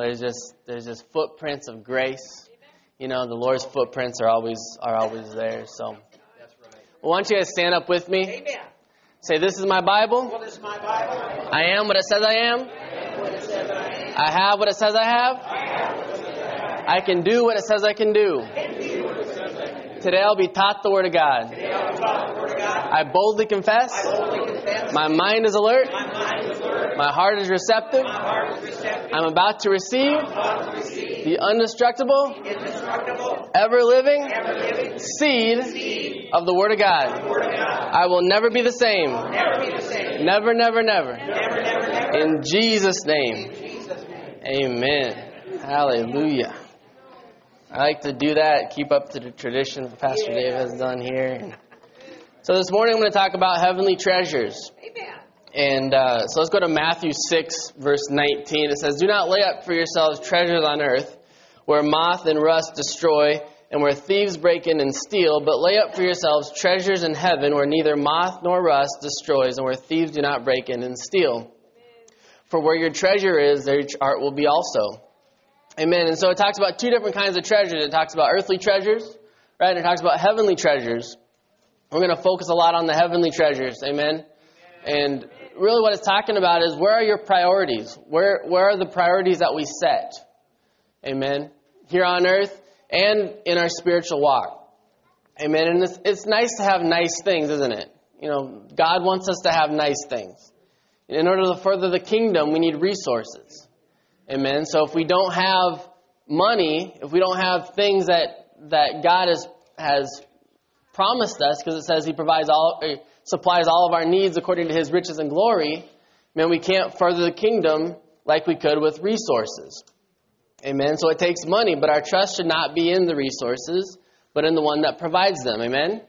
Know, there's just there's just footprints of grace. You know, the Lord's footprints are always are always there. So, well, why don't you guys stand up with me? Amen. Say, "This is my Bible. Well, is my Bible. I am what it says I am. What it says I. I have what it says I have. I can do what it says I can do. Today I'll be taught the Word of God. I will talk the Word of God. I boldly confess. I boldly confess. My mind is alert. My mind is alert. My heart is receptive. My heart is receptive. I'm about to receive about to receive the indestructible, indestructible, ever living ever-living seed of the Word of God. Word of God. I will never be the same. Never be the same. Never, never, never. Never, never. In Jesus' name. In Jesus' name. Amen. Hallelujah. I like to do that, keep up to the tradition that Pastor Dave has done here. So this morning I'm going to talk about heavenly treasures. And uh, so let's go to Matthew 6, verse 19. It says, Do not lay up for yourselves treasures on earth, where moth and rust destroy, and where thieves break in and steal, but lay up for yourselves treasures in heaven, where neither moth nor rust destroys, and where thieves do not break in and steal. For where your treasure is, there your heart will be also. Amen. And so it talks about two different kinds of treasures. It talks about earthly treasures, right? It talks about heavenly treasures. We're going to focus a lot on the heavenly treasures. Amen. And really what it's talking about is where are your priorities? Where, where are the priorities that we set? Amen. Here on earth and in our spiritual walk. Amen. And it's, it's nice to have nice things, isn't it? You know, God wants us to have nice things. In order to further the kingdom, we need resources. Amen. So if we don't have money, if we don't have things that, that God has, has promised us, because it says He provides all, er, supplies all of our needs according to His riches and glory, man, we can't further the kingdom like we could with resources. Amen. So it takes money, but our trust should not be in the resources, but in the one that provides them. Amen.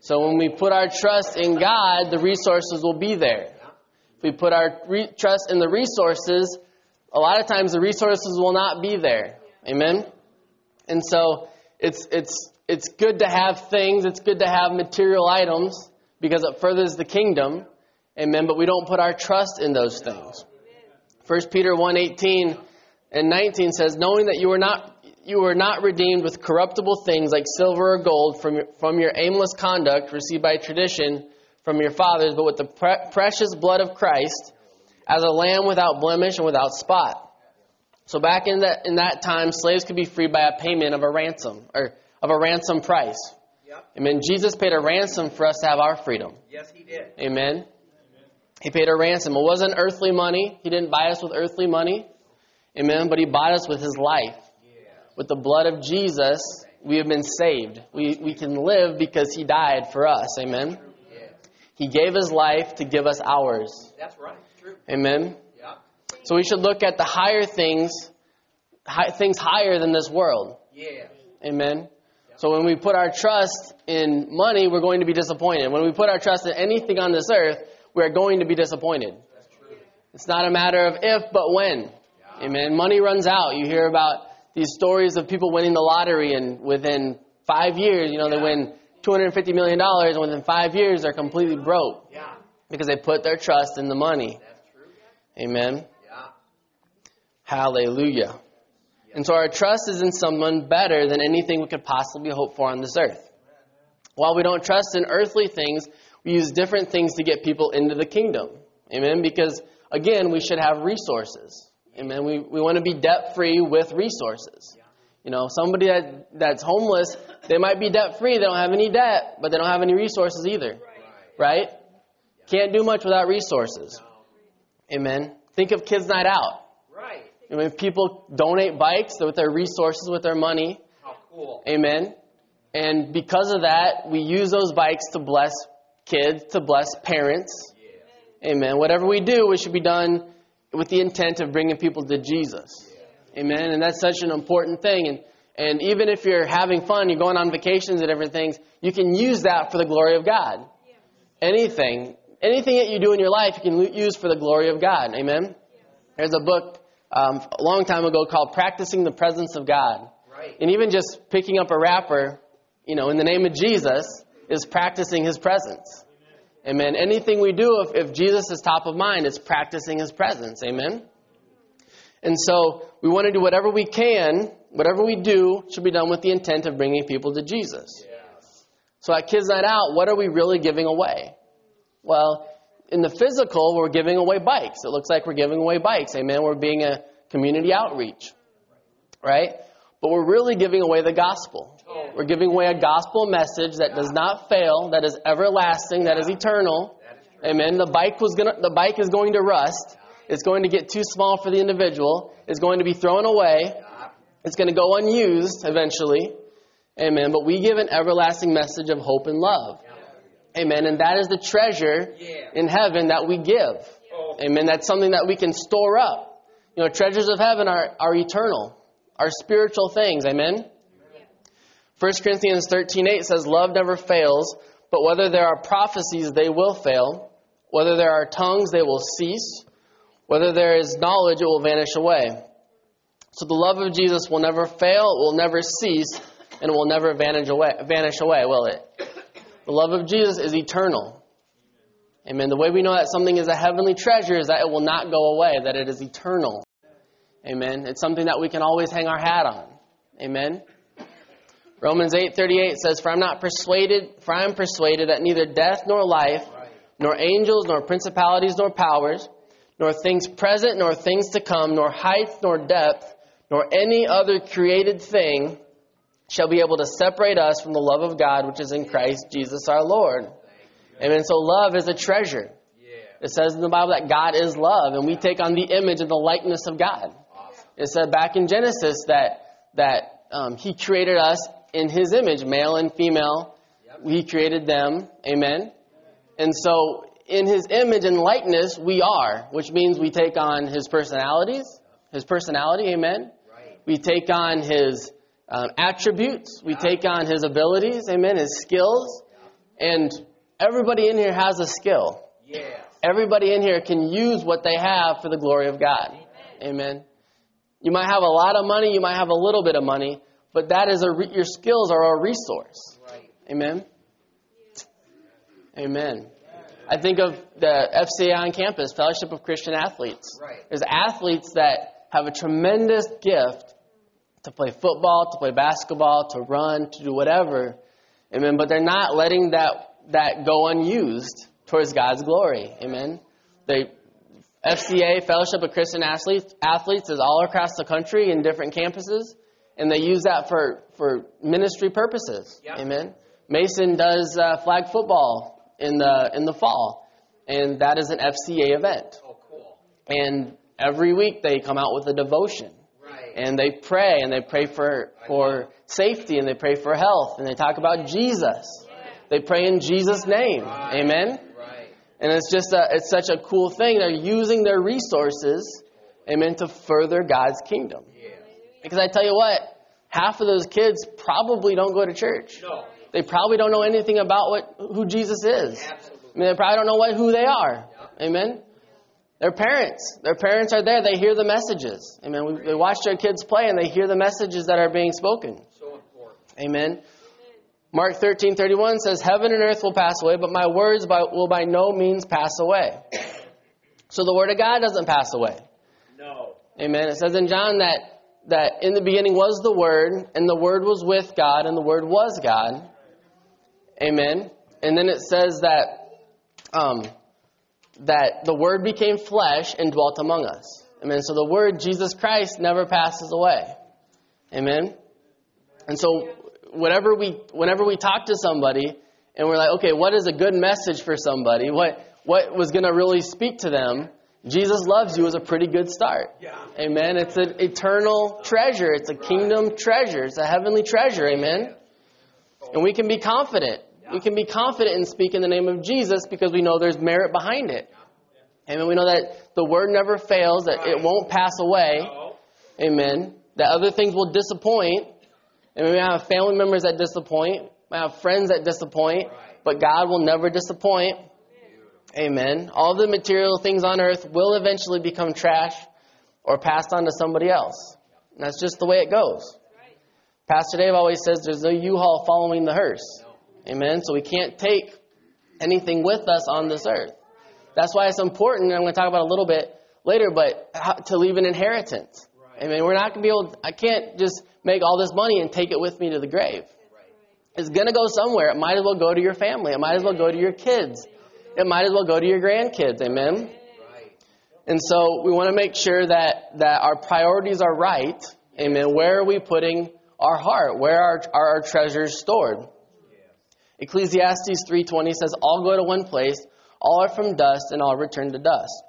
So when we put our trust in God, the resources will be there. If we put our re- trust in the resources, a lot of times the resources will not be there. Amen. And so it's it's it's good to have things, it's good to have material items because it furthers the kingdom. Amen. But we don't put our trust in those things. 1 Peter 1:18 and 19 says, "Knowing that you were not you were not redeemed with corruptible things like silver or gold from your, from your aimless conduct received by tradition from your fathers, but with the pre- precious blood of Christ, as a lamb without blemish and without spot." So back in that in that time, slaves could be freed by a payment of a ransom or of a ransom price. Yep. Amen. Jesus paid a ransom for us to have our freedom. Yes, he did. Amen. He paid a ransom. It wasn't earthly money. He didn't buy us with earthly money. Amen. But he bought us with his life. With the blood of Jesus, we have been saved. We, we can live because he died for us. Amen. Yes. He gave his life to give us ours. That's right. True. Amen. Yep. So we should look at the higher things, hi, things higher than this world. Yes. Amen. So when we put our trust in money, we're going to be disappointed. When we put our trust in anything on this earth, we're going to be disappointed. That's true. It's not a matter of if, but when. Amen. Money runs out. You hear about these stories of people winning the lottery, and within five years, you know, they win $250 million, and within five years, they're completely broke Yeah. because they put their trust in the money. That's true. Amen. Yeah. Hallelujah. And so our trust is in someone better than anything we could possibly hope for on this earth. While we don't trust in earthly things, we use different things to get people into the kingdom. Amen. Because again, we should have resources. Amen. We, we want to be debt free with resources. You know, somebody that, that's homeless, they might be debt free, they don't have any debt, but they don't have any resources either. Right? Can't do much without resources. Amen. Think of Kids Night Out. I mean, people donate bikes with their resources, with their money. How cool. Amen. And because of that, we use those bikes to bless kids, to bless parents. Amen. Whatever we do, it should be done with the intent of bringing people to Jesus. Amen. And that's such an important thing. And, and even if you're having fun, you're going on vacations and different things, you can use that for the glory of God. Anything, anything that you do in your life, you can use for the glory of God. Amen. There's a book um, a long time ago called Practicing the Presence of God. Right. And even just picking up a wrapper, you know, in the name of Jesus is practicing his presence. Amen. Anything we do, if, if Jesus is top of mind, it's practicing his presence. Amen. And so we want to do whatever we can, whatever we do should be done with the intent of bringing people to Jesus. So at Kids Night Out, what are we really giving away? Well, in the physical, we're giving away bikes. It looks like we're giving away bikes. Amen. We're being a community outreach. Right? But we're really giving away the gospel. We're giving away a gospel message that does not fail, that is everlasting, that is eternal. Amen. The bike was gonna the bike is going to rust. It's going to get too small for the individual. It's going to be thrown away. It's going to go unused eventually. Amen. But we give an everlasting message of hope and love. Amen. And that is the treasure in heaven that we give. Oh. Amen. That's something that we can store up. You know, treasures of heaven are, are eternal, are spiritual things. Amen. 1 Corinthians 13:8 says, Love never fails, but whether there are prophecies, they will fail. Whether there are tongues, they will cease. Whether there is knowledge, it will vanish away. So the love of Jesus will never fail, it will never cease, and it will never vanish away, vanish away, will it? The love of Jesus is eternal. Amen. The way we know that something is a heavenly treasure is that it will not go away, that it is eternal. Amen. It's something that we can always hang our hat on. Amen. Romans 8:38 says, "For I'm not persuaded, for I am persuaded that neither death nor life, nor angels, nor principalities, nor powers, nor things present, nor things to come, nor height, nor depth, nor any other created thing shall be able to separate us from the love of God which is in Christ Jesus our Lord." Amen. So love is a treasure. It says in the Bible that God is love, and we take on the image and the likeness of God. It said back in Genesis that that um, He created us in His image, male and female. He created them. Amen. And so, in His image and likeness, we are, which means we take on His personalities, His personality. Amen. We take on His um, attributes. We take on His abilities. Amen. His skills. And everybody in here has a skill. Everybody in here can use what they have for the glory of God. Amen. You might have a lot of money, you might have a little bit of money, but that is a re- your skills are a resource. Amen. Amen. I think of the FCA on campus, Fellowship of Christian Athletes. Right. There's athletes that have a tremendous gift to play football, to play basketball, to run, to do whatever. Amen. But they're not letting that that go unused towards God's glory. Amen. They FCA Fellowship of Christian Athletes athletes is all across the country in different campuses, and they use that for for ministry purposes. Yep. Amen. Mason does uh, flag football in the in the fall, and that is an FCA event. Oh, cool. And every week they come out with a devotion. And they pray and they pray for for safety and they pray for health and they talk about Jesus. They pray in Jesus' name. Amen. And it's just a, it's such a cool thing. They're using their resources, amen, to further God's kingdom. Because I tell you what, half of those kids probably don't go to church. No. They probably don't know anything about what who Jesus is. I mean, they probably don't know what who they are. Amen. Their parents, their parents are there. They hear the messages. Amen. We, they watch their kids play and they hear the messages that are being spoken. So important. Amen. Mark 13:31 says, "Heaven and earth will pass away, but my words by, will by no means pass away." So the word of God doesn't pass away. No. Amen. It says in John that that in the beginning was the Word, and the Word was with God, and the Word was God. Amen. And then it says that um, that the Word became flesh and dwelt among us. Amen. So the Word Jesus Christ never passes away. Amen. And so whatever we whenever we talk to somebody and we're like, okay, what is a good message for somebody? What what was going to really speak to them? Jesus loves you is a pretty good start. Yeah. Amen. It's an eternal treasure. It's a kingdom treasure. It's a heavenly treasure. Amen. And we can be confident. We can be confident in speaking the name of Jesus because we know there's merit behind it. Amen. We know that the word never fails, that it won't pass away. Amen. That other things will disappoint. And we may have family members that disappoint, we have friends that disappoint, but God will never disappoint. Amen. All the material things on earth will eventually become trash or passed on to somebody else. And that's just the way it goes. Pastor Dave always says there's no U-Haul following the hearse. Amen. So we can't take anything with us on this earth. That's why it's important, I'm going to talk about it a little bit later, but how, to leave an inheritance. Amen. We're not going to be able, I can't just make all this money and take it with me to the grave. It's going to go somewhere. It might as well go to your family. It might as well go to your kids. It might as well go to your grandkids. Amen. And so we want to make sure that, that our priorities are right. Amen. Where are we putting our heart? Where are, are our treasures stored? Ecclesiastes 3:20 says, "All go to one place, all are from dust, and all return to dust."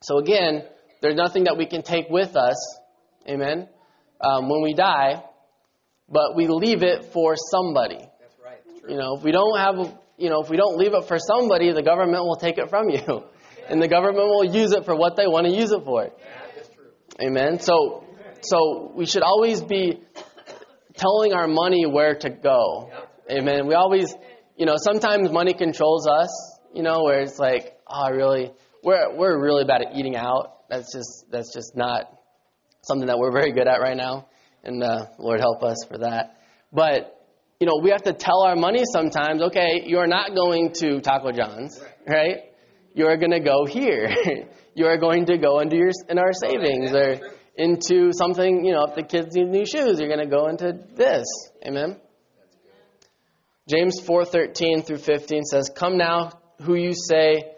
So again, there's nothing that we can take with us, amen, um, when we die, but we leave it for somebody. That's right. True. You know, if we don't have, a, you know, if we don't leave it for somebody, the government will take it from you, and the government will use it for what they want to use it for. That's true. Amen. So, so we should always be telling our money where to go. Amen. We always, you know, sometimes money controls us. You know, where it's like, oh, really, we're we're really bad at eating out. That's just that's just not something that we're very good at right now, and uh, Lord help us for that. But you know, we have to tell our money sometimes. Okay, you are not going to Taco John's, right? You are going to go here. you are going to go into your in our savings or into something. You know, if the kids need new shoes, you're going to go into this. Amen. James 4:13 through 15 says, "Come now, who you say,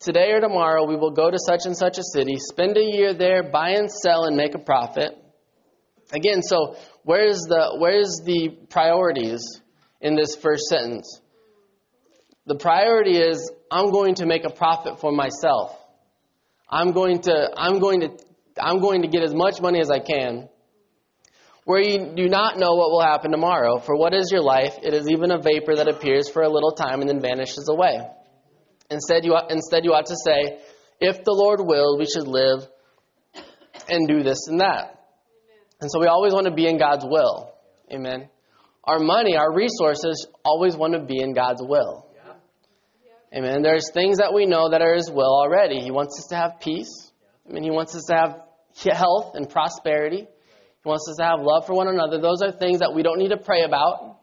today or tomorrow we will go to such and such a city, spend a year there, buy and sell and make a profit." Again, so where's the where's the priorities in this first sentence? The priority is I'm going to make a profit for myself. I'm going to I'm going to I'm going to get as much money as I can where you do not know what will happen tomorrow. For what is your life? It is even a vapor that appears for a little time and then vanishes away. Instead, you, instead, you ought to say, if the Lord will, we should live and do this and that. And so we always want to be in God's will. Amen. Our money, our resources, always want to be in God's will. Amen. There's things that we know that are His will already. He wants us to have peace. I mean, He wants us to have health and prosperity. He wants us to have love for one another. Those are things that we don't need to pray about.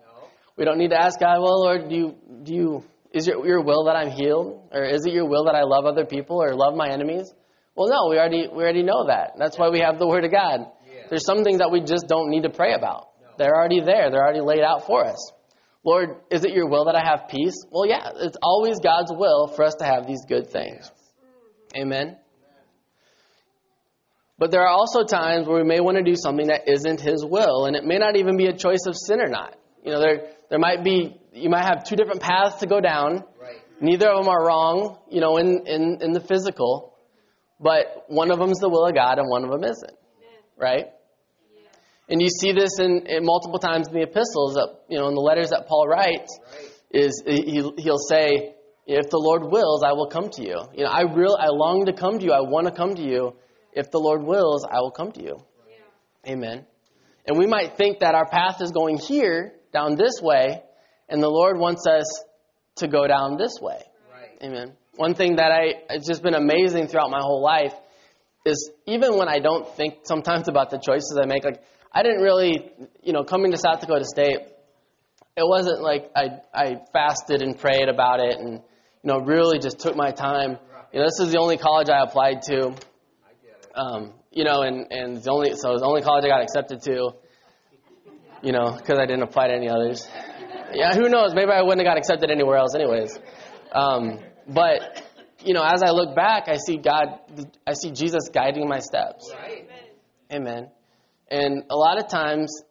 We don't need to ask God, well, Lord, do you, do you, is your, your will that I'm healed? Or is it your will that I love other people or love my enemies? Well, no, we already, we already know that. That's why we have the Word of God. There's some things that we just don't need to pray about. They're already there. They're already laid out for us. Lord, is it your will that I have peace? Well, yeah, it's always God's will for us to have these good things. Amen. But there are also times where we may want to do something that isn't His will, and it may not even be a choice of sin or not. You know, there there might be you might have two different paths to go down. Right. Neither of them are wrong, you know, in in, in the physical, but one of them is the will of God and one of them isn't. Right? And you see this in, in multiple times in the epistles, that, you know, in the letters that Paul writes, is he, he'll say, "If the Lord wills, I will come to you." You know, I real I long to come to you. I want to come to you. If the Lord wills, I will come to you. Amen. And we might think that our path is going here down this way, and the Lord wants us to go down this way. Right. Amen. One thing that I it's just been amazing throughout my whole life is even when I don't think sometimes about the choices I make, like I didn't really, you know, coming to South Dakota State, it wasn't like I I fasted and prayed about it and you know really just took my time. You know, this is the only college I applied to. I get it. Um, you know, and and the only so it was the only college I got accepted to. You know, because I didn't apply to any others. Yeah, who knows? Maybe I wouldn't have got accepted anywhere else, anyways. Um, but you know, as I look back, I see God, I see Jesus guiding my steps. Right. Amen. And a lot of times,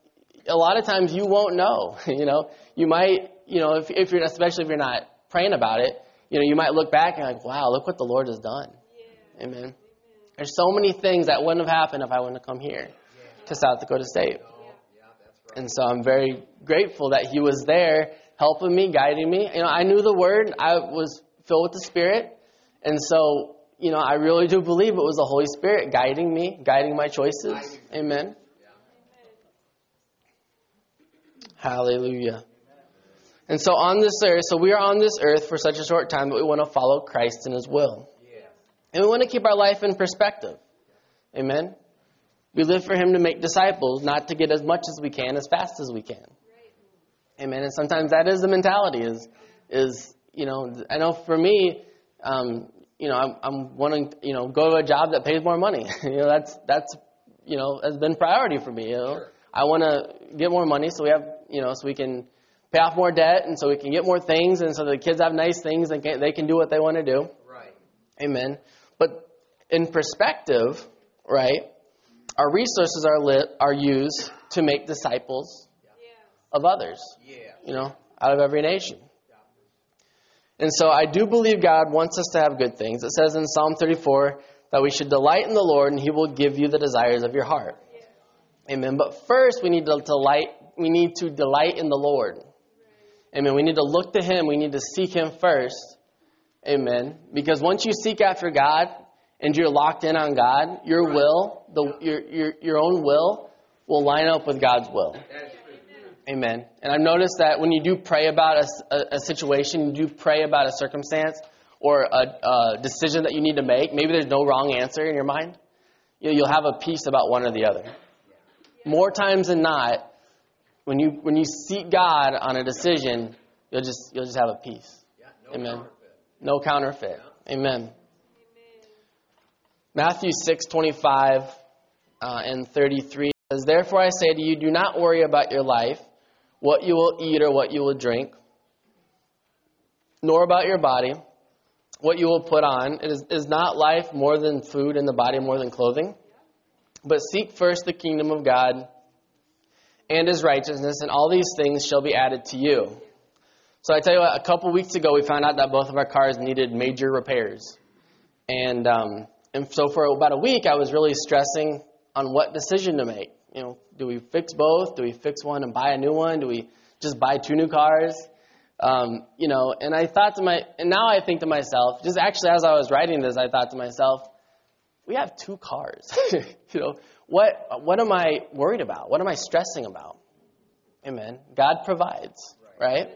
a lot of times you won't know. You know, you might, you know, if, if you're especially if you're not praying about it, you know, you might look back and like, wow, look what the Lord has done. Amen. There's so many things that wouldn't have happened if I wouldn't have come here to South Dakota State. And so I'm very grateful that He was there helping me, guiding me. You know, I knew the Word, I was filled with the Spirit. And so, you know, I really do believe it was the Holy Spirit guiding me, guiding my choices. Amen. Hallelujah. And so on this earth, so we are on this earth for such a short time, but we want to follow Christ in His will. And we want to keep our life in perspective. Amen. We live for Him to make disciples, not to get as much as we can as fast as we can. Amen. And sometimes that is the mentality. Is is you know I know for me, um, you know I'm, I'm wanting you know go to a job that pays more money. you know that's that's you know has been priority for me. You know I want to get more money so we have you know so we can pay off more debt and so we can get more things and so the kids have nice things and can, they can do what they want to do. Right. Amen. But in perspective, right, our resources are lit, are used to make disciples of others. Yeah. You know, out of every nation. And so I do believe God wants us to have good things. It says in Psalm 34 that we should delight in the Lord and he will give you the desires of your heart. Amen. But first we need to delight we need to delight in the Lord. Amen. We need to look to him. We need to seek him first. Amen. Because once you seek after God and you're locked in on God, your will, the, your, your, your own will, will line up with God's will. That is true. Amen. And I've noticed that when you do pray about a, a, a situation, you do pray about a circumstance or a, a decision that you need to make, maybe there's no wrong answer in your mind, You you'll have a peace about one or the other. More times than not, when you when you seek God on a decision, you'll just you'll just have a peace. Amen. No counterfeit. Amen. Matthew 6, 25 uh, and 33 says, Therefore I say to you, do not worry about your life, what you will eat or what you will drink, nor about your body, what you will put on. It is, is not life more than food and the body more than clothing? But seek first the kingdom of God and his righteousness, and all these things shall be added to you. So I tell you what, a couple weeks ago we found out that both of our cars needed major repairs. And um, and so for about a week I was really stressing on what decision to make. You know, do we fix both? Do we fix one and buy a new one? Do we just buy two new cars? Um, you know, and I thought to my, and now I think to myself, just actually as I was writing this, I thought to myself, we have two cars. you know, what what am I worried about? What am I stressing about? Amen. God provides, right?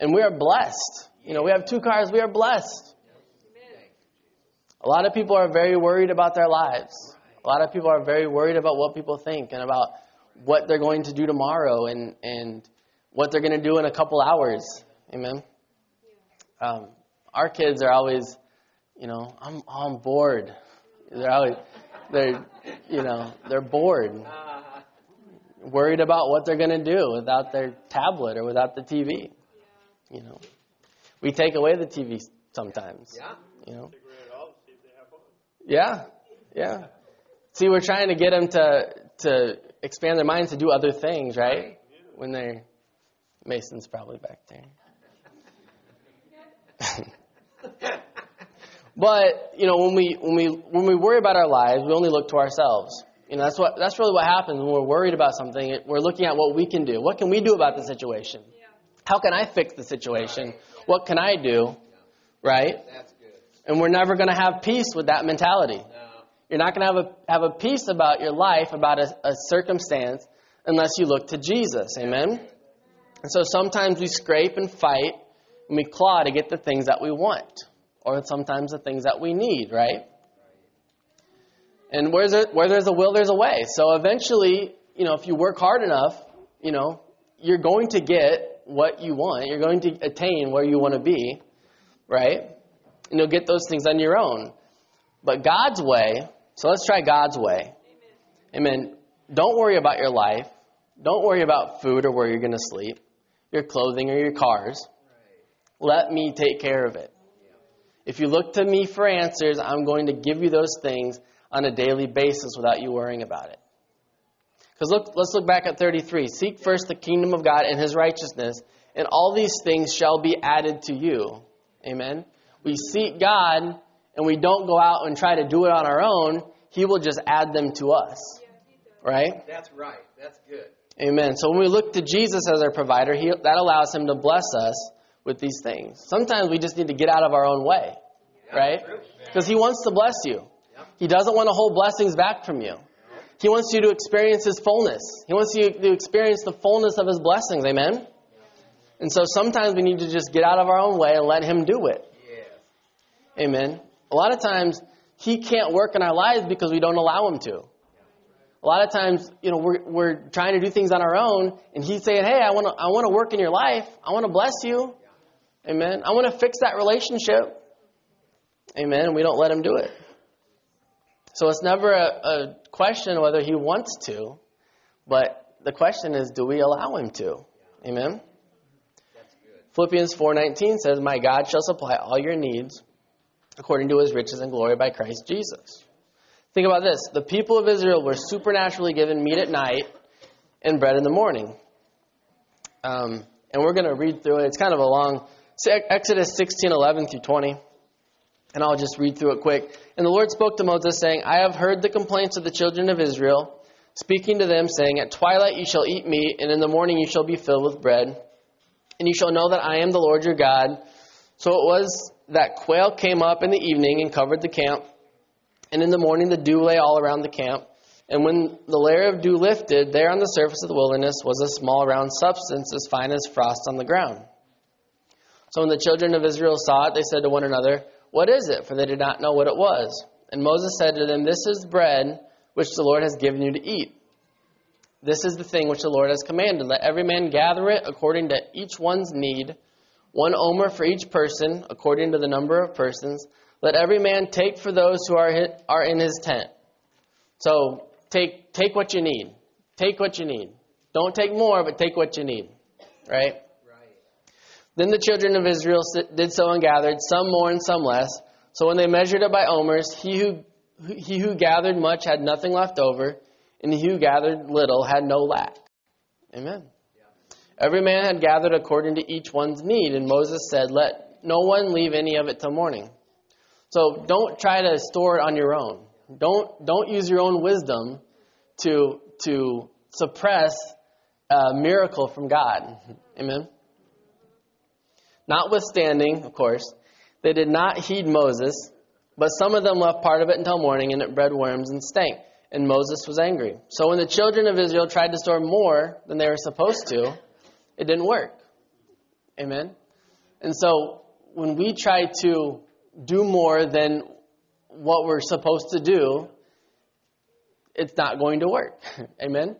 And we are blessed. You know, we have two cars. We are blessed. A lot of people are very worried about their lives. A lot of people are very worried about what people think and about what they're going to do tomorrow and, and what they're going to do in a couple hours. Amen. Um, our kids are always, you know, I'm, I'm bored. They're always, they're, you know, they're bored, worried about what they're going to do without their tablet or without the TV. You know, we take away the TV sometimes. Yeah. You know. Yeah, yeah. See, we're trying to get them to to expand their minds to do other things, right? When they're Mason's probably back there. but you know, when we when we when we worry about our lives, we only look to ourselves. You know, that's what that's really what happens when we're worried about something. We're looking at what we can do. What can we do about the situation? How can I fix the situation? What can I do? Right? And we're never going to have peace with that mentality. You're not going to have a, have a peace about your life, about a, a circumstance, unless you look to Jesus. Amen? And so sometimes we scrape and fight and we claw to get the things that we want, or sometimes the things that we need, right? And where there's a will, there's a way. So eventually, you know, if you work hard enough, you know, you're going to get what you want. You're going to attain where you want to be, right? And you'll get those things on your own. But God's way, so let's try God's way. Amen. Don't worry about your life. Don't worry about food or where you're going to sleep, your clothing or your cars. Let me take care of it. If you look to me for answers, I'm going to give you those things on a daily basis without you worrying about it. Because look, let's look back at 33. Seek first the kingdom of God and his righteousness, and all these things shall be added to you. Amen. We seek God and we don't go out and try to do it on our own, he will just add them to us. Right? That's right. That's good. Amen. So when we look to Jesus as our provider, he, that allows him to bless us with these things. Sometimes we just need to get out of our own way, right? Because he wants to bless you. He doesn't want to hold blessings back from you. He wants you to experience his fullness. He wants you to experience the fullness of his blessings. Amen. And so sometimes we need to just get out of our own way and let him do it. Amen. A lot of times he can't work in our lives because we don't allow him to. A lot of times, you know, we're, we're trying to do things on our own, and he's saying, "Hey, I want to, I want to work in your life. I want to bless you, Amen. I want to fix that relationship, Amen." And we don't let him do it. So it's never a, a question whether he wants to, but the question is, do we allow him to? Amen. Philippians 4:19 says, "My God shall supply all your needs according to his riches and glory by Christ Jesus." Think about this. The people of Israel were supernaturally given meat at night and bread in the morning. Um, and we're going to read through it. It's kind of a long Exodus 16, 11 through 20. And I'll just read through it quick. And the Lord spoke to Moses, saying, I have heard the complaints of the children of Israel, speaking to them, saying, At twilight you shall eat meat, and in the morning you shall be filled with bread. And you shall know that I am the Lord your God. So it was that quail came up in the evening and covered the camp. And in the morning the dew lay all around the camp. And when the layer of dew lifted, there on the surface of the wilderness was a small round substance as fine as frost on the ground. So when the children of Israel saw it, they said to one another, What is it? For they did not know what it was. And Moses said to them, This is bread which the Lord has given you to eat. This is the thing which the Lord has commanded. Let every man gather it according to each one's need, one omer for each person, according to the number of persons. Let every man take for those who are, are in his tent. So take, take what you need. Take what you need. Don't take more, but take what you need. Right? Then the children of Israel did so and gathered, some more and some less. So when they measured it by omers, he who, he who gathered much had nothing left over, and he who gathered little had no lack. Amen. Every man had gathered according to each one's need, and Moses said, Let no one leave any of it till morning. So don't try to store it on your own. Don't don't use your own wisdom to to suppress a miracle from God. Amen. Notwithstanding, of course, they did not heed Moses, but some of them left part of it until morning, and it bred worms and stank. And Moses was angry. So when the children of Israel tried to store more than they were supposed to, it didn't work. Amen. And so when we try to do more than what we're supposed to do, it's not going to work. Amen.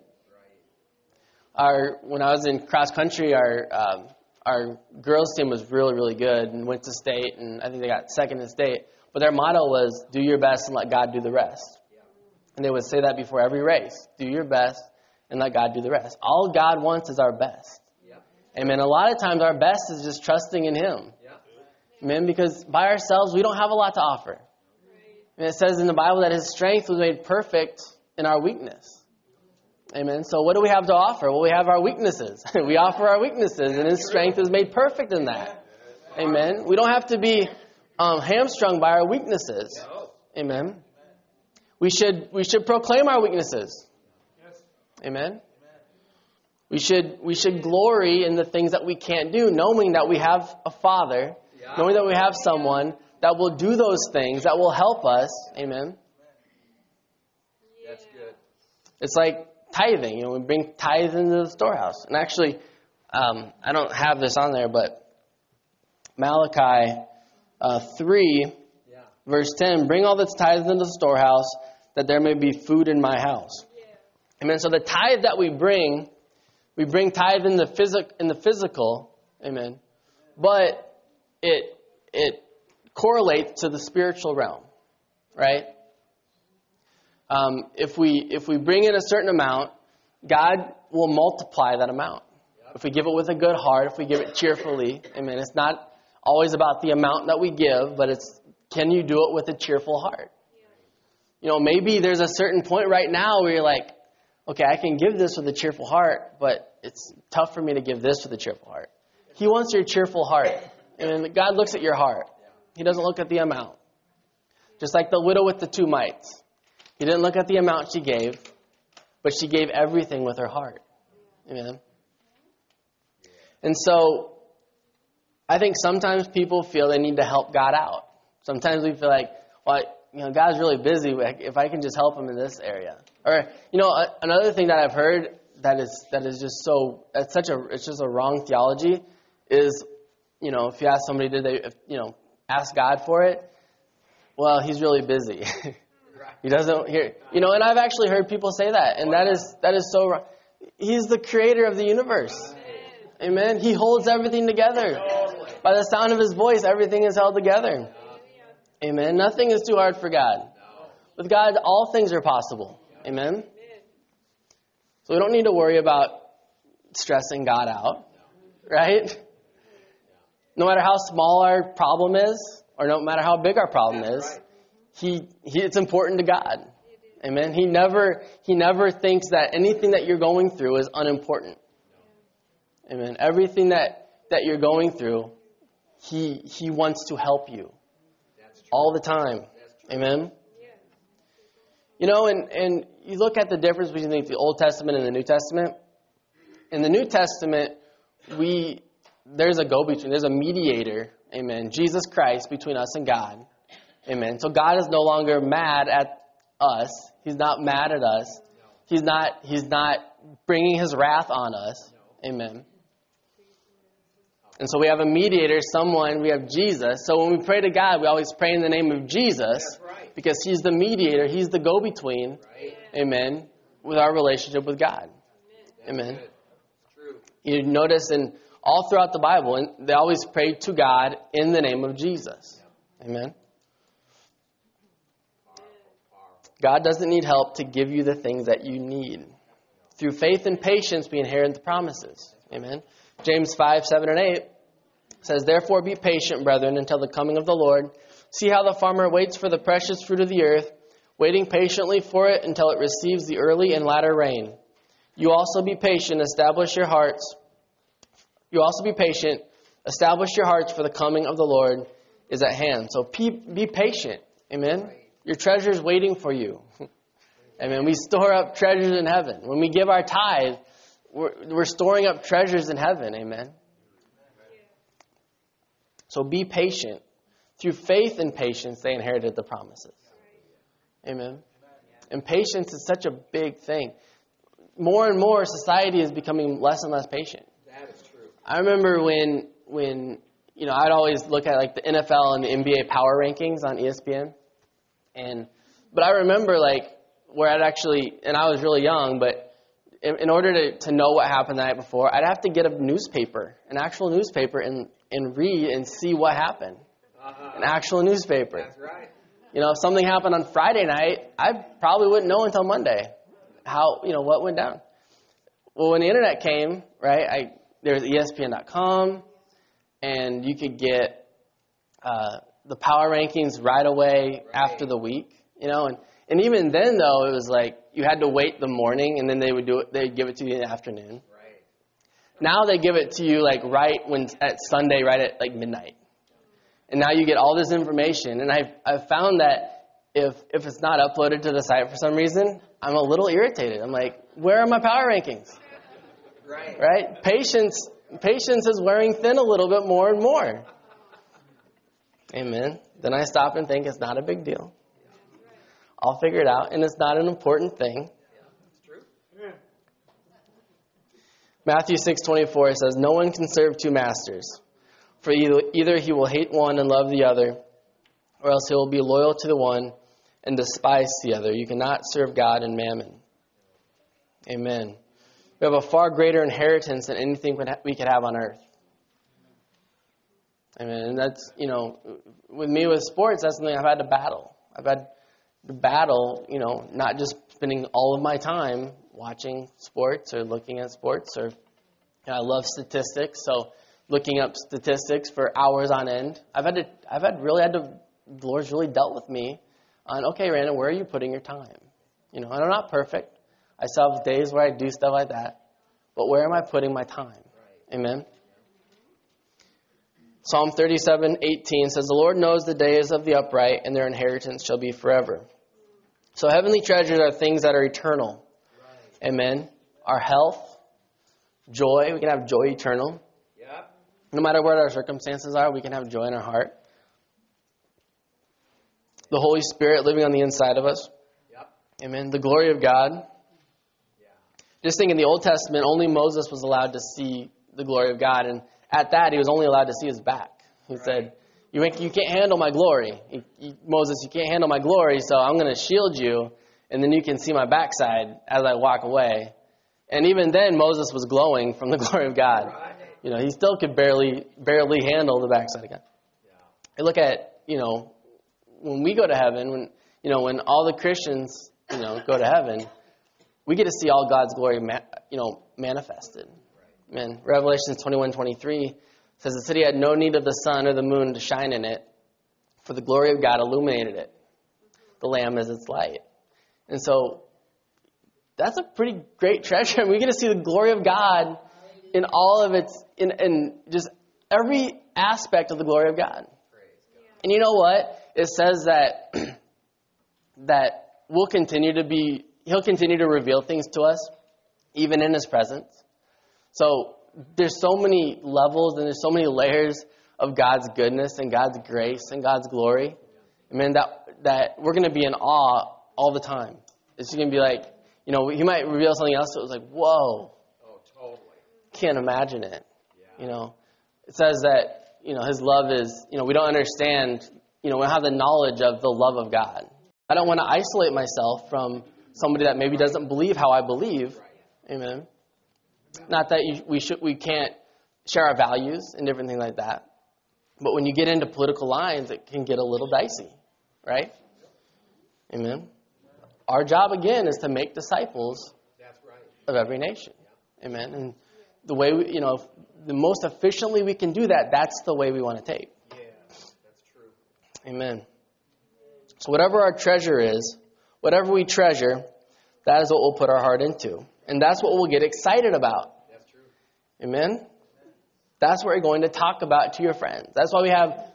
Our when I was in cross country, our um, our girls team was really really good and went to state, and I think they got second in state. But their motto was "Do your best and let God do the rest." And they would say that before every race: "Do your best and let God do the rest." All God wants is our best. Amen. A lot of times, our best is just trusting in Him. Amen. Because by ourselves, we don't have a lot to offer. And it says in the Bible that His strength was made perfect in our weakness. Amen. So what do we have to offer? Well, we have our weaknesses. we offer our weaknesses, and His strength is made perfect in that. Amen. We don't have to be um, hamstrung by our weaknesses. Amen. We should we should proclaim our weaknesses. Amen. We should we should glory in the things that we can't do, knowing that we have a Father, knowing that we have someone that will do those things, that will help us. Amen. That's good. It's like tithing. You know, we bring tithes into the storehouse. And actually, um, I don't have this on there, but Malachi uh, 3, Yeah. verse 10 Bring all that's tithes into the storehouse, that there may be food in my house. Amen. So the tithe that we bring, we bring tithe in the, physic, in the physical. Amen. But it, it correlates to the spiritual realm, right? Um, if we if we bring in a certain amount, God will multiply that amount. If we give it with a good heart, if we give it cheerfully, amen. It's not always about the amount that we give, but it's can you do it with a cheerful heart? You know, maybe there's a certain point right now where you're like, okay, I can give this with a cheerful heart, but it's tough for me to give this with a cheerful heart. He wants your cheerful heart. And God looks at your heart. He doesn't look at the amount. Just like the widow with the two mites. He didn't look at the amount she gave, but she gave everything with her heart. Amen. And so, I think sometimes people feel they need to help God out. Sometimes we feel like, well, you know, God's really busy. If I can just help him in this area, or you know, another thing that I've heard that is that is just so it's such a it's just a wrong theology is, you know, if you ask somebody, did they, if, you know, ask God for it? Well, he's really busy. he doesn't hear, you know, and I've actually heard people say that, and that is that is so wrong. He's the creator of the universe. Amen. He holds everything together. By the sound of his voice, everything is held together. Amen. Nothing is too hard for God. With God, all things are possible. Amen. So we don't need to worry about stressing God out, right? No matter how small our problem is, or no matter how big our problem is, he, he it's important to God. Amen. He never he never thinks that anything that you're going through is unimportant. Amen. Everything that that you're going through, he he wants to help you all the time. Amen. You know, and and you look at the difference between the Old Testament and the New Testament. In the New Testament, we there's a go between, there's a mediator, amen, Jesus Christ between us and God. Amen. So God is no longer mad at us. He's not mad at us. He's not he's not bringing his wrath on us. Amen. And so we have a mediator, someone, we have Jesus. So when we pray to God, we always pray in the name of Jesus because he's the mediator, he's the go between. Amen. With our relationship with God. Amen. You notice in all throughout the Bible, they always pray to God in the name of Jesus. Amen. God doesn't need help to give you the things that you need. Through faith and patience, we inherit the promises. Amen. James 5, 7, and 8 says, Therefore be patient, brethren, until the coming of the Lord. See how the farmer waits for the precious fruit of the earth, waiting patiently for it until it receives the early and latter rain. You also be patient, establish your hearts. You also be patient, establish your hearts, for the coming of the Lord is at hand. So be, be patient. Amen. Your treasure is waiting for you. Amen. We store up treasures in heaven. When we give our tithe, we're, we're storing up treasures in heaven. Amen. So be patient. Through faith and patience, they inherited the promises. Amen. And patience is such a big thing. More and more, society is becoming less and less patient. That is true. I remember when when you know I'd always look at like the NFL and the NBA power rankings on ESPN, and but I remember like where I'd actually and I was really young, but in, in order to, to know what happened the night before, I'd have to get a newspaper, an actual newspaper, and and read and see what happened, Uh-huh. an actual newspaper. That's right. You know, if something happened on Friday night, I probably wouldn't know until Monday how, you know, what went down. Well, when the internet came, right, I, there was ESPN.com, and you could get uh, the power rankings right away after the week, you know, and, and even then, though, it was like you had to wait the morning, and then they would do it, they'd give it to you in the afternoon. Right. Now they give it to you like right when at Sunday, right at like midnight. And now you get all this information. And I've, I've found that if, if it's not uploaded to the site for some reason, I'm a little irritated. I'm like, where are my power rankings? Right. Right? Patience, patience is wearing thin a little bit more and more. Amen. Then I stop and think it's not a big deal. I'll figure it out, and it's not an important thing. Matthew 6:24 says, "No one can serve two masters, for either, either he will hate one and love the other, or else he will be loyal to the one and despise the other. You cannot serve God and mammon." Amen. We have a far greater inheritance than anything we could have on earth. Amen. And that's, you know, with me with sports, that's something I've had to battle. I've had to battle, you know, not just spending all of my time watching sports or looking at sports or you know, I love statistics, so looking up statistics for hours on end. I've had to I've had really had to the Lord's really dealt with me on okay, Randall, where are you putting your time? You know, and I'm not perfect. I still have days where I do stuff like that. But where am I putting my time? Amen. Psalm 37:18 says, "The Lord knows the days of the upright, and their inheritance shall be forever." So heavenly treasures are things that are eternal. Amen. Our health, joy. We can have joy eternal. Yep. No matter what our circumstances are, we can have joy in our heart. The Holy Spirit living on the inside of us. Yep. Amen. The glory of God. Yeah. Just think in the Old Testament, only Moses was allowed to see the glory of God. And at that, he was only allowed to see his back. He said, you, you can't handle my glory. You- you- Moses, you can't handle my glory, so I'm going to shield you, and then you can see my backside as I walk away. And even then, Moses was glowing from the glory of God. Right. You know, he still could barely barely handle the backside of God. I look at, you know, when we go to heaven, when you know, when all the Christians, you know, go to heaven, we get to see all God's glory, ma- you know, manifested. Man, Revelation 21, 23 says the city had no need of the sun or the moon to shine in it, for the glory of God illuminated it. The Lamb is its light. And so that's a pretty great treasure. And we get to see the glory of God in all of its, in, in just every aspect of the glory of God. And you know what? It says that that we'll continue to be he'll continue to reveal things to us even in his presence. So there's so many levels and there's so many layers of God's goodness and God's grace and God's glory. I mean that that we're going to be in awe all the time. It's going to be like, you know, he might reveal something else that was like, "Whoa, Oh, totally. can't imagine it." Yeah. You know, it says that you know His love is you know we don't understand you know we don't have the knowledge of the love of God. I don't want to isolate myself from somebody that maybe doesn't believe how I believe. Amen. Not that you, we should we can't share our values and different things like that. But when you get into political lines, it can get a little dicey, right? Amen. Our job again is to make disciples of every nation. Amen. And the way we, you know, the most efficiently we can do that, that's the way we want to take. Yeah. That's true. Amen. So whatever our treasure is, whatever we treasure, that is what we'll put our heart into. And that's what we'll get excited about. That's true. Amen. That's what you're going to talk about to your friends. That's why we have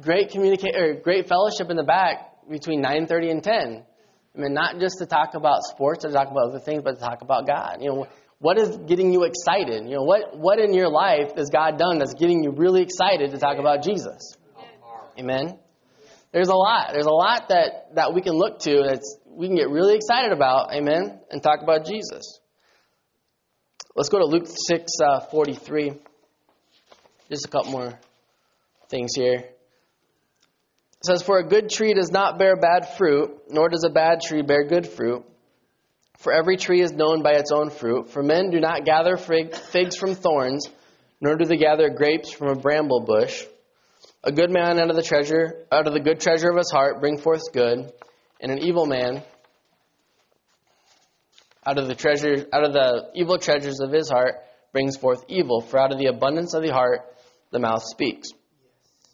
great communicate or great fellowship in the back between 9:30 and 10. I mean, not just to talk about sports or to talk about other things, but to talk about God. You know, what is getting you excited? You know, what what in your life has God done that's getting you really excited to talk about Jesus? Amen. There's a lot. There's a lot that that we can look to that's we can get really excited about. Amen. And talk about Jesus. Let's go to Luke 6, uh, 43. Just a couple more things here. It says, For a good tree does not bear bad fruit, nor does a bad tree bear good fruit. For every tree is known by its own fruit. For men do not gather fig- figs from thorns, nor do they gather grapes from a bramble bush. A good man out of the treasure, out of the good treasure of his heart, bring forth good, and an evil man out of the treasure, out of the evil treasures of his heart, brings forth evil. For out of the abundance of the heart, the mouth speaks.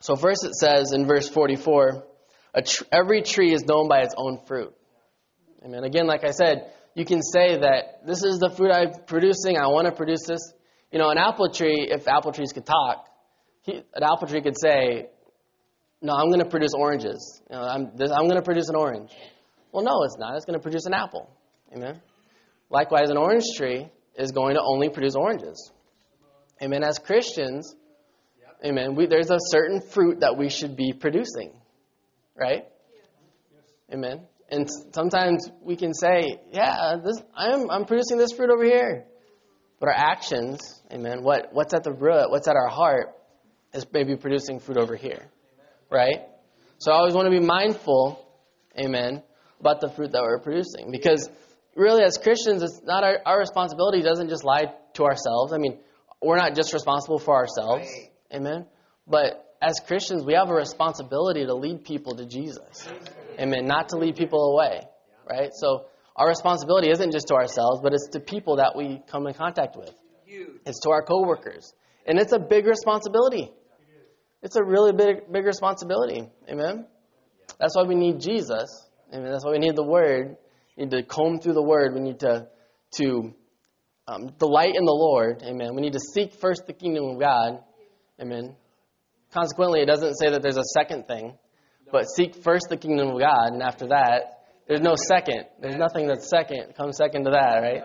So first it says in verse 44, a tr- every tree is known by its own fruit. Amen. Again, like I said, you can say that this is the fruit I'm producing. I want to produce this. You know, an apple tree, if apple trees could talk, he, an apple tree could say, "No, I'm going to produce oranges. You know, I'm, I'm going to produce an orange." Well, no, it's not. It's going to produce an apple. Amen. Likewise, an orange tree is going to only produce oranges. Amen. As Christians, amen, we, there's a certain fruit that we should be producing, right? Amen. And sometimes we can say, yeah, this, I'm, I'm producing this fruit over here. But our actions, amen, what, what's at the root, what's at our heart, is maybe producing fruit over here, right? So I always want to be mindful, amen, about the fruit that we're producing. Because really, as Christians, it's not our, our responsibility doesn't just lie to ourselves. I mean, we're not just responsible for ourselves, Right. amen. But as Christians, we have a responsibility to lead people to Jesus, amen, not to lead people away, right? So our responsibility isn't just to ourselves, but it's to people that we come in contact with. It's to our coworkers, and it's a big responsibility. It's a really big, big responsibility. Amen. That's why we need Jesus. Amen. That's why we need the Word. We need to comb through the Word. We need to to um, delight in the Lord. Amen. We need to seek first the kingdom of God. Amen. Consequently, it doesn't say that there's a second thing, but seek first the kingdom of God, and after that, there's no second. There's nothing that's second. Comes second to that, right?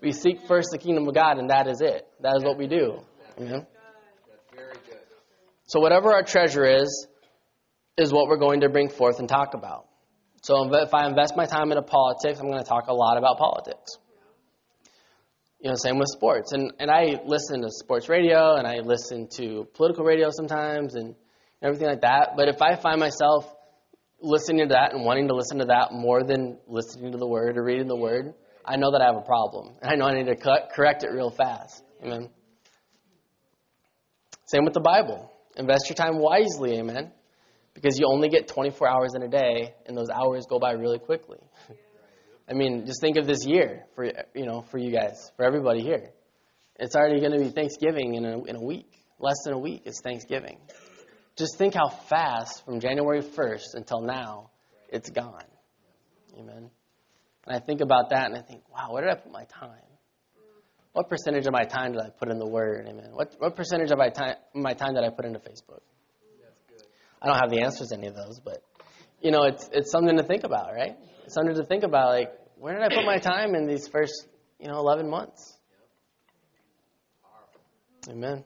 We seek first the kingdom of God, and that is it. That is what we do. Amen. So whatever our treasure is, is what we're going to bring forth and talk about. So if I invest my time into politics, I'm going to talk a lot about politics. You know, same with sports. And and I listen to sports radio and I listen to political radio sometimes and everything like that. But if I find myself listening to that and wanting to listen to that more than listening to the word or reading the word, I know that I have a problem. And I know I need to cut, correct it real fast. Amen. Same with the Bible. Invest your time wisely, amen. Because you only get 24 hours in a day, and those hours go by really quickly. I mean, just think of this year for you know for you guys, for everybody here. It's already going to be Thanksgiving in a, in a week. Less than a week is Thanksgiving. Just think how fast from January 1st until now it's gone. Amen. And I think about that and I think, wow, where did I put my time? What percentage of my time did I put in the Word? Amen. What, what percentage of my time, my time did I put into Facebook? I don't have the answers to any of those, but you know, it's it's something to think about, right? It's something to think about. Like, where did I put my time in these first, you know, 11 months? Amen.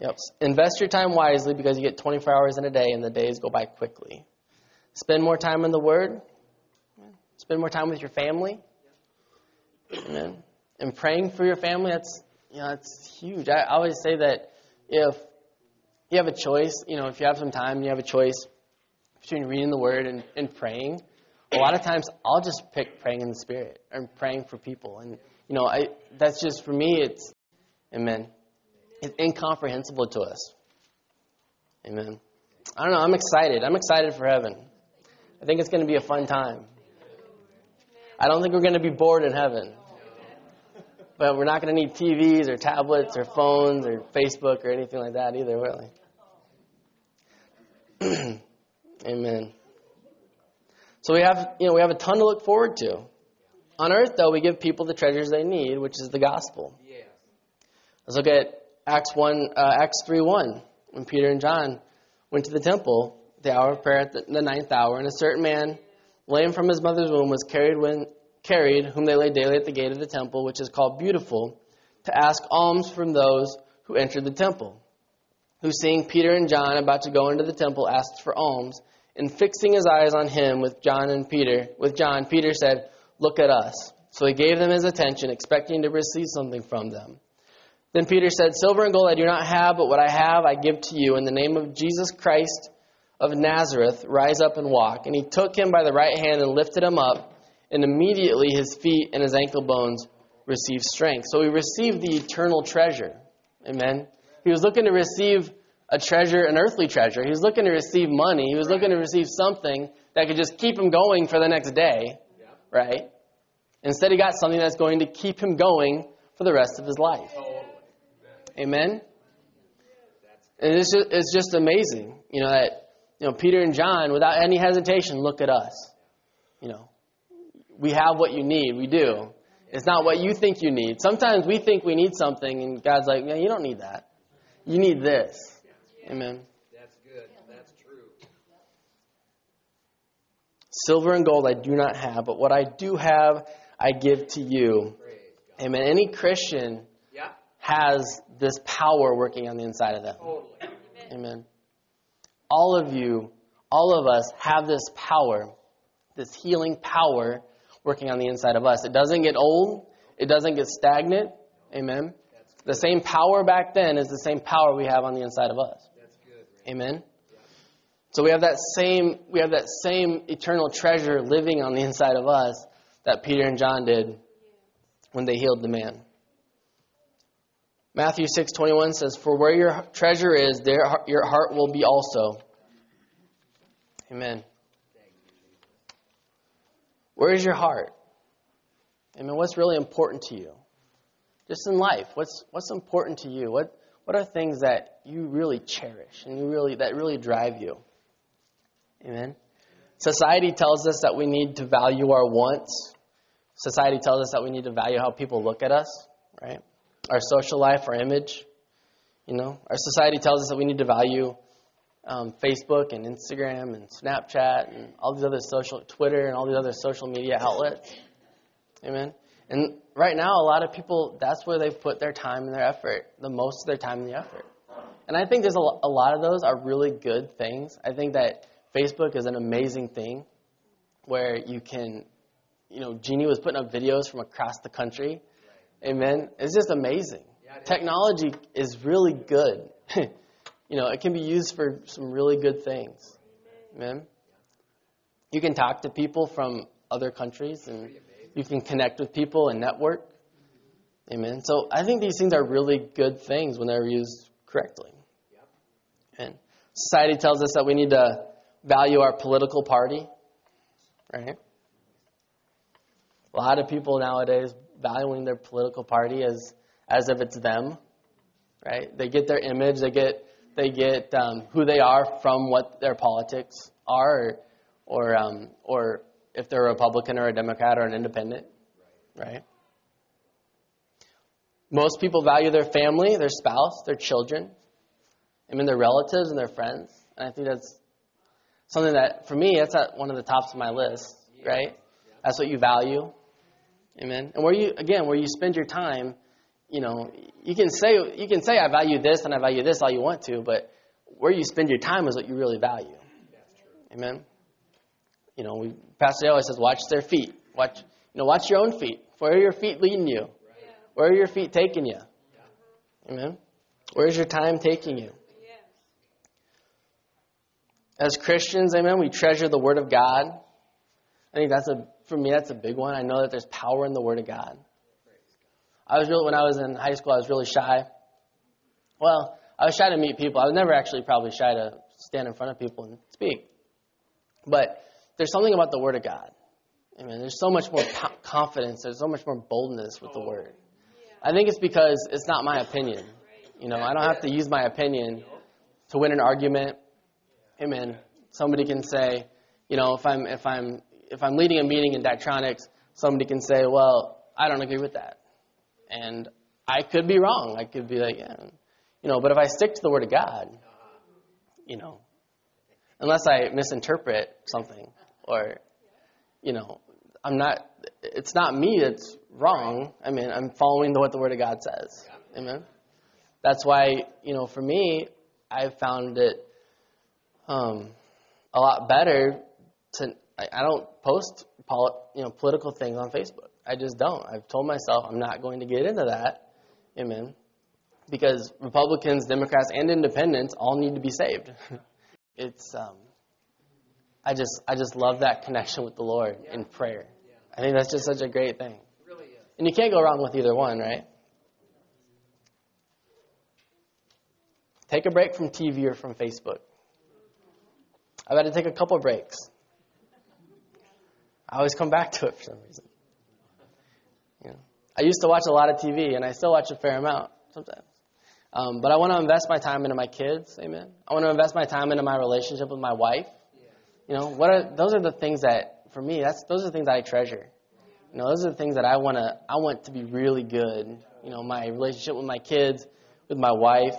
Yep. Invest your time wisely because you get 24 hours in a day and the days go by quickly. Spend more time in the Word. Spend more time with your family. Amen. And praying for your family, that's, you know, that's huge. I always say that if you have a choice, you know, if you have some time, you have a choice between reading the Word and, and praying. A lot of times, I'll just pick praying in the Spirit or praying for people, and you know, I that's just for me. It's, Amen. It's incomprehensible to us. Amen. I don't know. I'm excited. I'm excited for heaven. I think it's going to be a fun time. I don't think we're going to be bored in heaven. But we're not going to need TVs or tablets or phones or Facebook or anything like that either, we? Amen. So we have, you know, we have a ton to look forward to. On earth, though, we give people the treasures they need, which is the gospel. Let's look at Acts one, uh, Acts three one, when Peter and John went to the temple, the hour of prayer at the, the ninth hour, and a certain man, lame from his mother's womb, was carried when carried, whom they laid daily at the gate of the temple, which is called Beautiful, to ask alms from those who entered the temple. Who, seeing Peter and John about to go into the temple, asked for alms, and fixing his eyes on him with John and Peter, with John, Peter said, "Look at us." So he gave them his attention, expecting to receive something from them. Then Peter said, Silver and gold I do not have, but what I have I give to you. In the name of Jesus Christ of Nazareth, rise up and walk. And he took him by the right hand and lifted him up, and immediately his feet and his ankle bones received strength. So he received the eternal treasure. Amen. He was looking to receive a treasure, an earthly treasure. He was looking to receive money. He was looking to receive something that could just keep him going for the next day, right? Instead, he got something that's going to keep him going for the rest of his life. Amen. And it's just, it's just amazing, you know, that you know Peter and John, without any hesitation, look at us. You know, we have what you need. We do. It's not what you think you need. Sometimes we think we need something, and God's like, "Yeah, you don't need that. You need this." Amen. That's good. That's true. Silver and gold I do not have, but what I do have, I give to you. Amen. Any Christian Yeah. has this power working on the inside of them. Totally. Amen. All of you, all of us have this power, this healing power working on the inside of us. It doesn't get old, it doesn't get stagnant. Amen. The same power back then is the same power we have on the inside of us. That's good. Amen. So we have that same we have that same eternal treasure living on the inside of us that Peter and John did when they healed the man. Matthew 6:21 says, "For where your treasure is, there your heart will be also." Amen. Where is your heart? Amen. What's really important to you? Just in life, what's what's important to you? What what are things that you really cherish and you really that really drive you? Amen. Society tells us that we need to value our wants. Society tells us that we need to value how people look at us, right? Our social life, our image. You know, our society tells us that we need to value um, Facebook and Instagram and Snapchat and all these other social, Twitter and all these other social media outlets. Amen. And right now, a lot of people, that's where they've put their time and their effort, the most of their time and the effort. And I think there's a, a lot of those are really good things. I think that Facebook is an amazing thing where you can, you know, Jeannie was putting up videos from across the country. Amen. It's just amazing. Technology is really good. you know, it can be used for some really good things. Amen. You can talk to people from other countries and you can connect with people and network. Amen. So I think these things are really good things when they're used correctly. And society tells us that we need to value our political party, right? A lot of people nowadays valuing their political party as as if it's them, right? They get their image, they get they get um, who they are from what their politics are, or or, um, or if they're a Republican or a Democrat or an independent, right? Most people value their family, their spouse, their children, I mean their relatives and their friends, and I think that's something that for me that's at one of the tops of my list, right? That's what you value, amen. And where you again, where you spend your time, you know, you can say you can say I value this and I value this all you want to, but where you spend your time is what you really value, amen. You know, we, Pastor always says, watch their feet. Watch, you know, watch your own feet. Where are your feet leading you? Where are your feet taking you? Amen. Where's your time taking you? As Christians, amen, we treasure the Word of God. I think that's a, for me, that's a big one. I know that there's power in the Word of God. I was really, when I was in high school, I was really shy. Well, I was shy to meet people. I was never actually probably shy to stand in front of people and speak. But there's something about the Word of God. Amen. There's so much more confidence. There's so much more boldness with the Word. I think it's because it's not my opinion. You know, I don't have to use my opinion to win an argument. Amen. Somebody can say, you know, if I'm if I'm if I'm leading a meeting in Daktronics, somebody can say, well, I don't agree with that, and I could be wrong. I could be like, yeah, you know, but if I stick to the Word of God, you know, unless I misinterpret something or, you know, I'm not. It's not me that's wrong. I mean, I'm following what the Word of God says. Amen. That's why, you know, for me, I've found it um, a lot better to. I, I don't post, you know, political things on Facebook. I just don't. I've told myself I'm not going to get into that. Amen. Because Republicans, Democrats, and Independents all need to be saved. it's. Um, I just, I just love that connection with the Lord in prayer. I think that's just such a great thing. And you can't go wrong with either one, right? Take a break from TV or from Facebook. I've had to take a couple breaks. I always come back to it for some reason. You know, I used to watch a lot of TV, and I still watch a fair amount sometimes. Um, but I want to invest my time into my kids. Amen. I want to invest my time into my relationship with my wife. You know, what are those are the things that for me that's those are the things that I treasure. You know, those are the things that I want to I want to be really good. You know, my relationship with my kids, with my wife,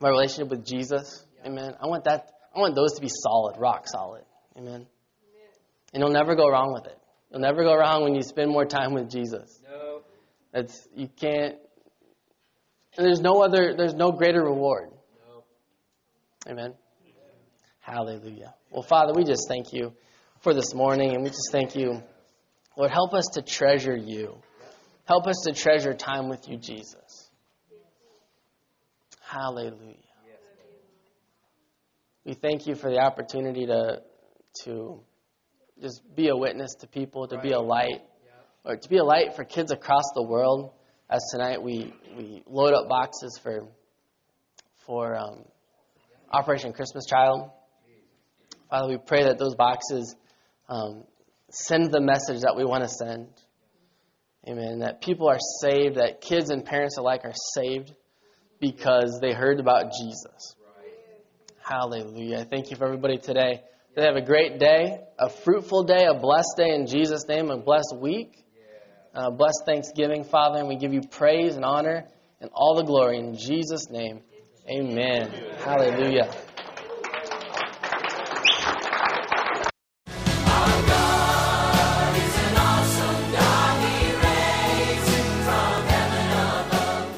my relationship with Jesus. Amen. I want that I want those to be solid, rock solid. Amen. And you'll never go wrong with it. You'll never go wrong when you spend more time with Jesus. No. That's you can't and there's no other there's no greater reward. No. Amen. Hallelujah. Well, Father, we just thank you for this morning, and we just thank you. Lord, help us to treasure you. Help us to treasure time with you, Jesus. Hallelujah. We thank you for the opportunity to to just be a witness to people, to be a light, or to be a light for kids across the world. As tonight we, we load up boxes for for um, Operation Christmas Child. Father, we pray that those boxes um, send the message that we want to send. Amen. That people are saved, that kids and parents alike are saved because they heard about Jesus. Hallelujah. Thank you for everybody today. They have a great day, a fruitful day, a blessed day in Jesus' name, a blessed week, a blessed Thanksgiving, Father, and we give you praise and honor and all the glory in Jesus' name. Amen. Hallelujah.